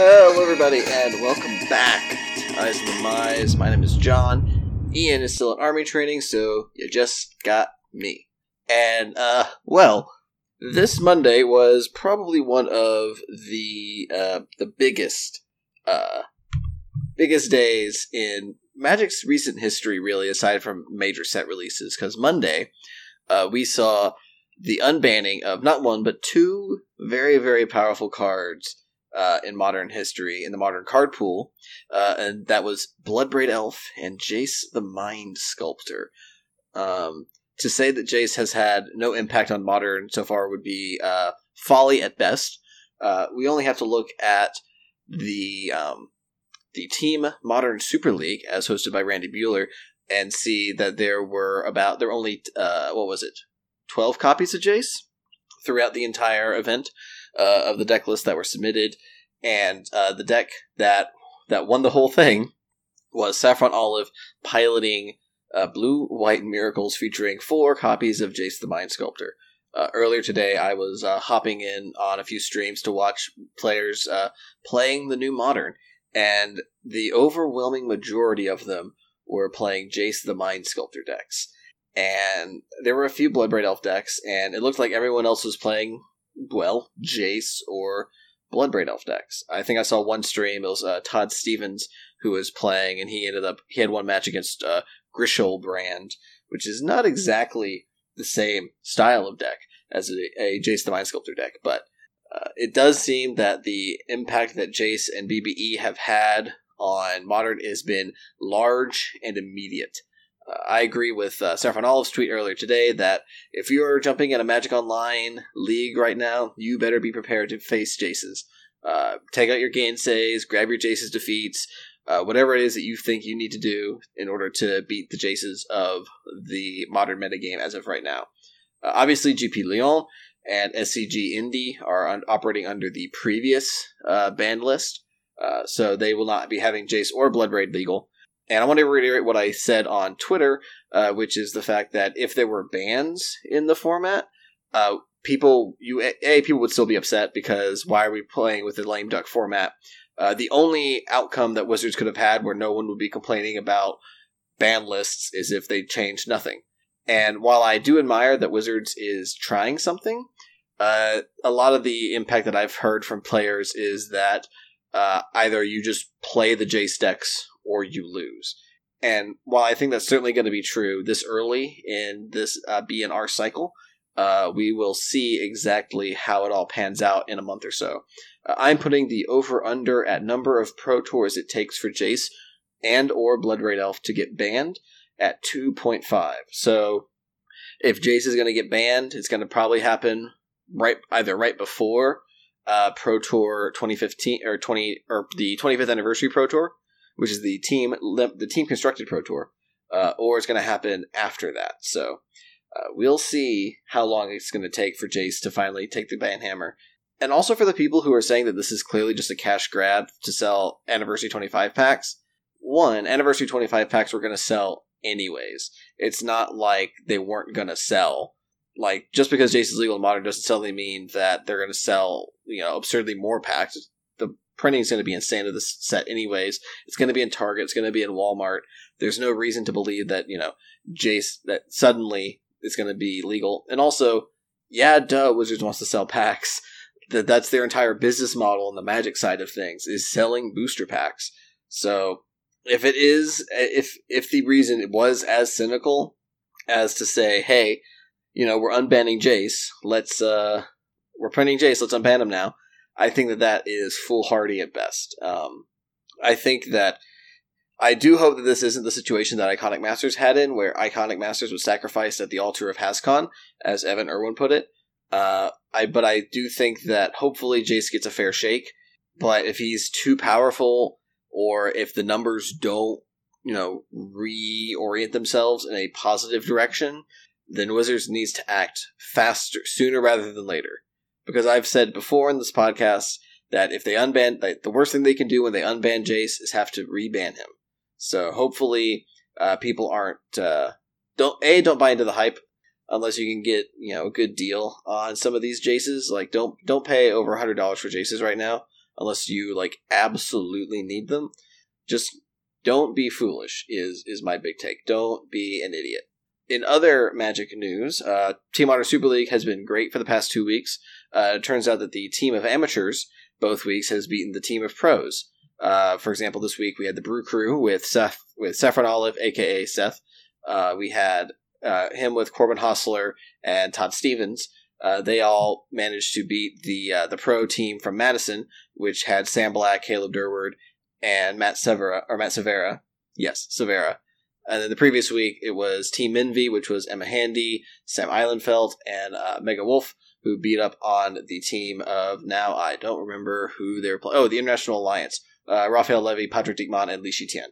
Hello, everybody, and welcome back to Eyes of the Mize. My name is John. Ian is still in army training, so you just got me. And, uh, well, this Monday was probably one of the, uh, the biggest, uh, biggest days in Magic's recent history, really, aside from major set releases, because Monday, uh, we saw the unbanning of not one, but two very, very powerful cards uh, in modern history, in the modern card pool, uh, and that was Bloodbraid Elf and Jace the Mind Sculptor. Um, to say that Jace has had no impact on modern so far would be uh, folly at best. Uh, we only have to look at the um, the Team Modern Super League, as hosted by Randy Buehler, and see that there were about there were only uh, what was it, twelve copies of Jace throughout the entire event uh, of the deck list that were submitted, and uh, the deck that that won the whole thing was Saffron Olive piloting uh, Blue White Miracles, featuring four copies of Jace the Mind Sculptor. Uh, earlier today, I was uh, hopping in on a few streams to watch players uh, playing the new Modern, and the overwhelming majority of them were playing Jace the Mind Sculptor decks. And there were a few Bloodbraid Elf decks, and it looked like everyone else was playing well, Jace or Bloodbraid Elf decks. I think I saw one stream. It was uh, Todd Stevens who was playing, and he ended up he had one match against uh, Griselbrand, which is not exactly the same style of deck as a, a Jace the Mind Sculptor deck, but uh, it does seem that the impact that Jace and BBE have had on Modern has been large and immediate. I agree with uh, Saffron Olive's tweet earlier today that if you're jumping in a Magic Online league right now, you better be prepared to face Jaces. Uh, take out your gainsays, grab your Jace's defeats, uh, whatever it is that you think you need to do in order to beat the Jaces of the modern metagame as of right now. Uh, obviously, GP Lyon and SCG Indy are un- operating under the previous uh, ban list, uh, so they will not be having Jace or Bloodbraid legal. And I want to reiterate what I said on Twitter, uh, which is the fact that if there were bans in the format, uh, people you a people would still be upset because why are we playing with the lame duck format? Uh, the only outcome that Wizards could have had where no one would be complaining about ban lists is if they changed nothing. And while I do admire that Wizards is trying something, uh, a lot of the impact that I've heard from players is that uh, either you just play the Jace decks or you lose. And while I think that's certainly going to be true this early in this uh, BNR cycle, uh, we will see exactly how it all pans out in a month or so. Uh, I'm putting the over under at number of pro tours it takes for Jace and or Bloodbraid Elf to get banned at 2.5. So if Jace is going to get banned, it's going to probably happen right either right before uh, Pro Tour 2015 or 20 or the 25th anniversary Pro Tour, which is the team the team constructed Pro Tour, uh, or it's going to happen after that. So uh, we'll see how long it's going to take for Jace to finally take the banhammer. And also for the people who are saying that this is clearly just a cash grab to sell anniversary 25 packs. One, anniversary 25 packs were going to sell anyways. It's not like they weren't going to sell. Like, just because Jace is legal in modern doesn't suddenly mean that they're going to sell, you know, absurdly more packs. Printing is going to be insane of this set anyways. It's going to be in Target. It's going to be in Walmart. There's no reason to believe that, you know, Jace, that suddenly it's going to be legal. And also, yeah, duh, Wizards wants to sell packs. That that's their entire business model on the Magic side of things is selling booster packs. So if it is, if if the reason it was as cynical as to say, hey, you know, we're unbanning Jace, let's uh, we're printing Jace, let's unban him now. I think that that is foolhardy at best. Um, I think that I do hope that this isn't the situation that Iconic Masters had in, where Iconic Masters was sacrificed at the altar of Hascon, as Evan Erwin put it. Uh, I but I do think that hopefully Jace gets a fair shake. But if he's too powerful, or if the numbers don't, you know, reorient themselves in a positive direction, then Wizards needs to act faster, sooner rather than later. Because I've said before in this podcast that if they unban, like, the worst thing they can do when they unban Jace is have to reban him. So hopefully, uh, people aren't uh, don't a don't buy into the hype unless you can get you know a good deal on some of these Jaces. Like don't don't pay over a hundred dollars for Jaces right now unless you like absolutely need them. Just don't be foolish is is my big take. Don't be an idiot. In other Magic news, uh, Team Modern Super League has been great for the past two weeks. Uh, it turns out that the team of amateurs both weeks has beaten the team of pros. Uh, for example, this week we had the Brew Crew with Seth with Saffron Olive, aka Seth. Uh, we had uh, him with Corbin Hostler and Todd Stevens. Uh, they all managed to beat the the pro team from Madison, which had Sam Black, Caleb Durward, and Matt Severa or Matt Severa. Yes, Severa. And then the previous week it was Team Envy, which was Emma Handy, Sam Eilenfeld, and uh, Mega Wolf, who beat up on the team of now I don't remember who they were playing. Oh, the International Alliance. Uh, Raphael Levy, Patrick Dickmann, and Li Shitian.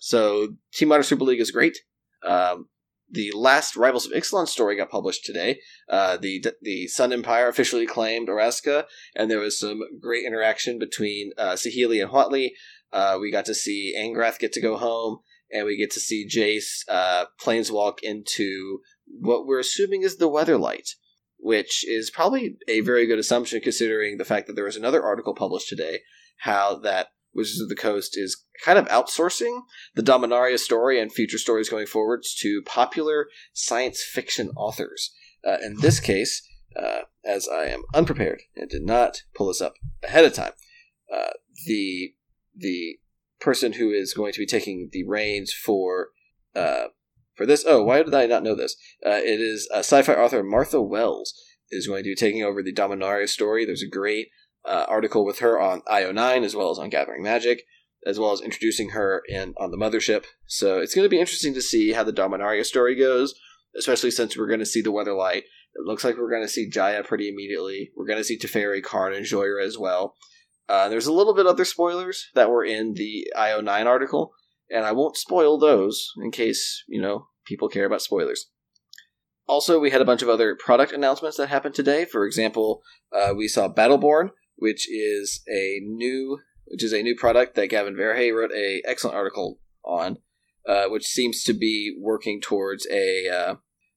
So Team Modern Super League is great. Um, the last Rivals of Ixalan story got published today. Uh, the the Sun Empire officially claimed Orazca, and there was some great interaction between uh, Saheeli and Huatli. Uh, we got to see Angrath get to go home, and we get to see Jace uh, planeswalk into what we're assuming is the Weatherlight, which is probably a very good assumption considering the fact that there was another article published today how that Wizards of the Coast is kind of outsourcing the Dominaria story and future stories going forwards to popular science fiction authors. Uh, in this case, uh, as I am unprepared and did not pull this up ahead of time, uh, the the person who is going to be taking the reins for uh, for this. Oh, why did I not know this? Uh, it is sci-fi author Martha Wells is going to be taking over the Dominaria story. There's a great uh, article with her on IO9 as well as on Gathering Magic, as well as introducing her in on the mothership. So it's going to be interesting to see how the Dominaria story goes, especially since we're going to see the Weatherlight. It looks like we're going to see Jaya pretty immediately. We're going to see Teferi, Karn, and Jhoira as well. Uh, there's a little bit other spoilers that were in the IO9 article, and I won't spoil those in case, you know, people care about spoilers. Also, we had a bunch of other product announcements that happened today. For example, uh, we saw Battleborn, which is a new which is a new product that Gavin Verhey wrote a excellent article on, uh, which seems to be working towards a uh,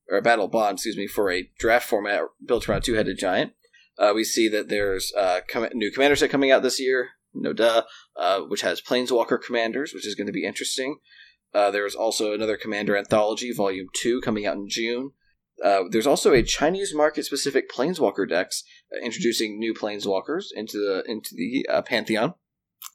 or a battle bond, excuse me, for a draft format built around two headed giant. Uh, we see that there's uh, com- new commander set coming out this year, no duh, uh, which has planeswalker commanders, which is going to be interesting. Uh, there's also another commander anthology, volume two, coming out in June. Uh, there's also a Chinese market specific Planeswalker decks uh, introducing new Planeswalkers into the into the uh, Pantheon.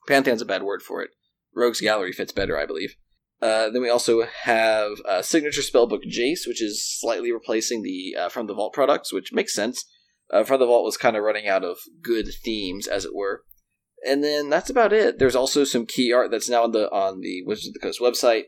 Pantheon's a bad word for it. Rogue's Gallery fits better, I believe. Uh, then we also have Signature Spellbook Jace, which is slightly replacing the uh, From the Vault products, which makes sense. Uh, From the Vault was kind of running out of good themes, as it were. And then that's about it. There's also some key art that's now on the on the Wizards of the Coast website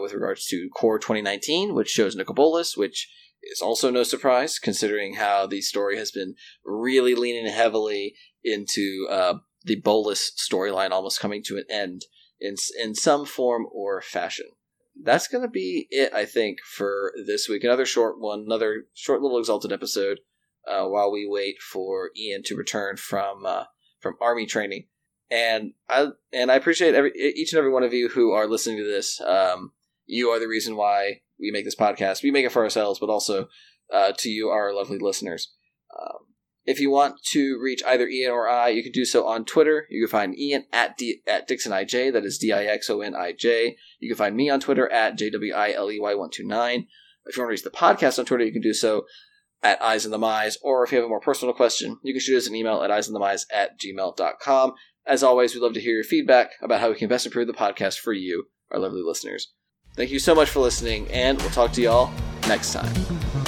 with regards to Core 2019, which shows Nicol Bolas, which is also no surprise considering how the story has been really leaning heavily into uh, the Bolas storyline almost coming to an end in in some form or fashion. That's going to be it, I think, for this week. Another short one, another short little exalted episode, uh, while we wait for Ian to return from uh, from army training. And I and I appreciate every each and every one of you who are listening to this. Um, you are the reason why we make this podcast. We make it for ourselves, but also uh, to you, our lovely listeners. Um, if you want to reach either Ian or I, you can do so on Twitter. You can find Ian at D- at DixonIJ, that is D I X O N I J. You can find me on Twitter at J W I L E Y 129. If you want to reach the podcast on Twitter, you can do so at Eyes in the Mize, or if you have a more personal question, you can shoot us an email at eyesinthemise at gmail.com. As always, we'd love to hear your feedback about how we can best improve the podcast for you, our lovely listeners. Thank you so much for listening, and we'll talk to y'all next time.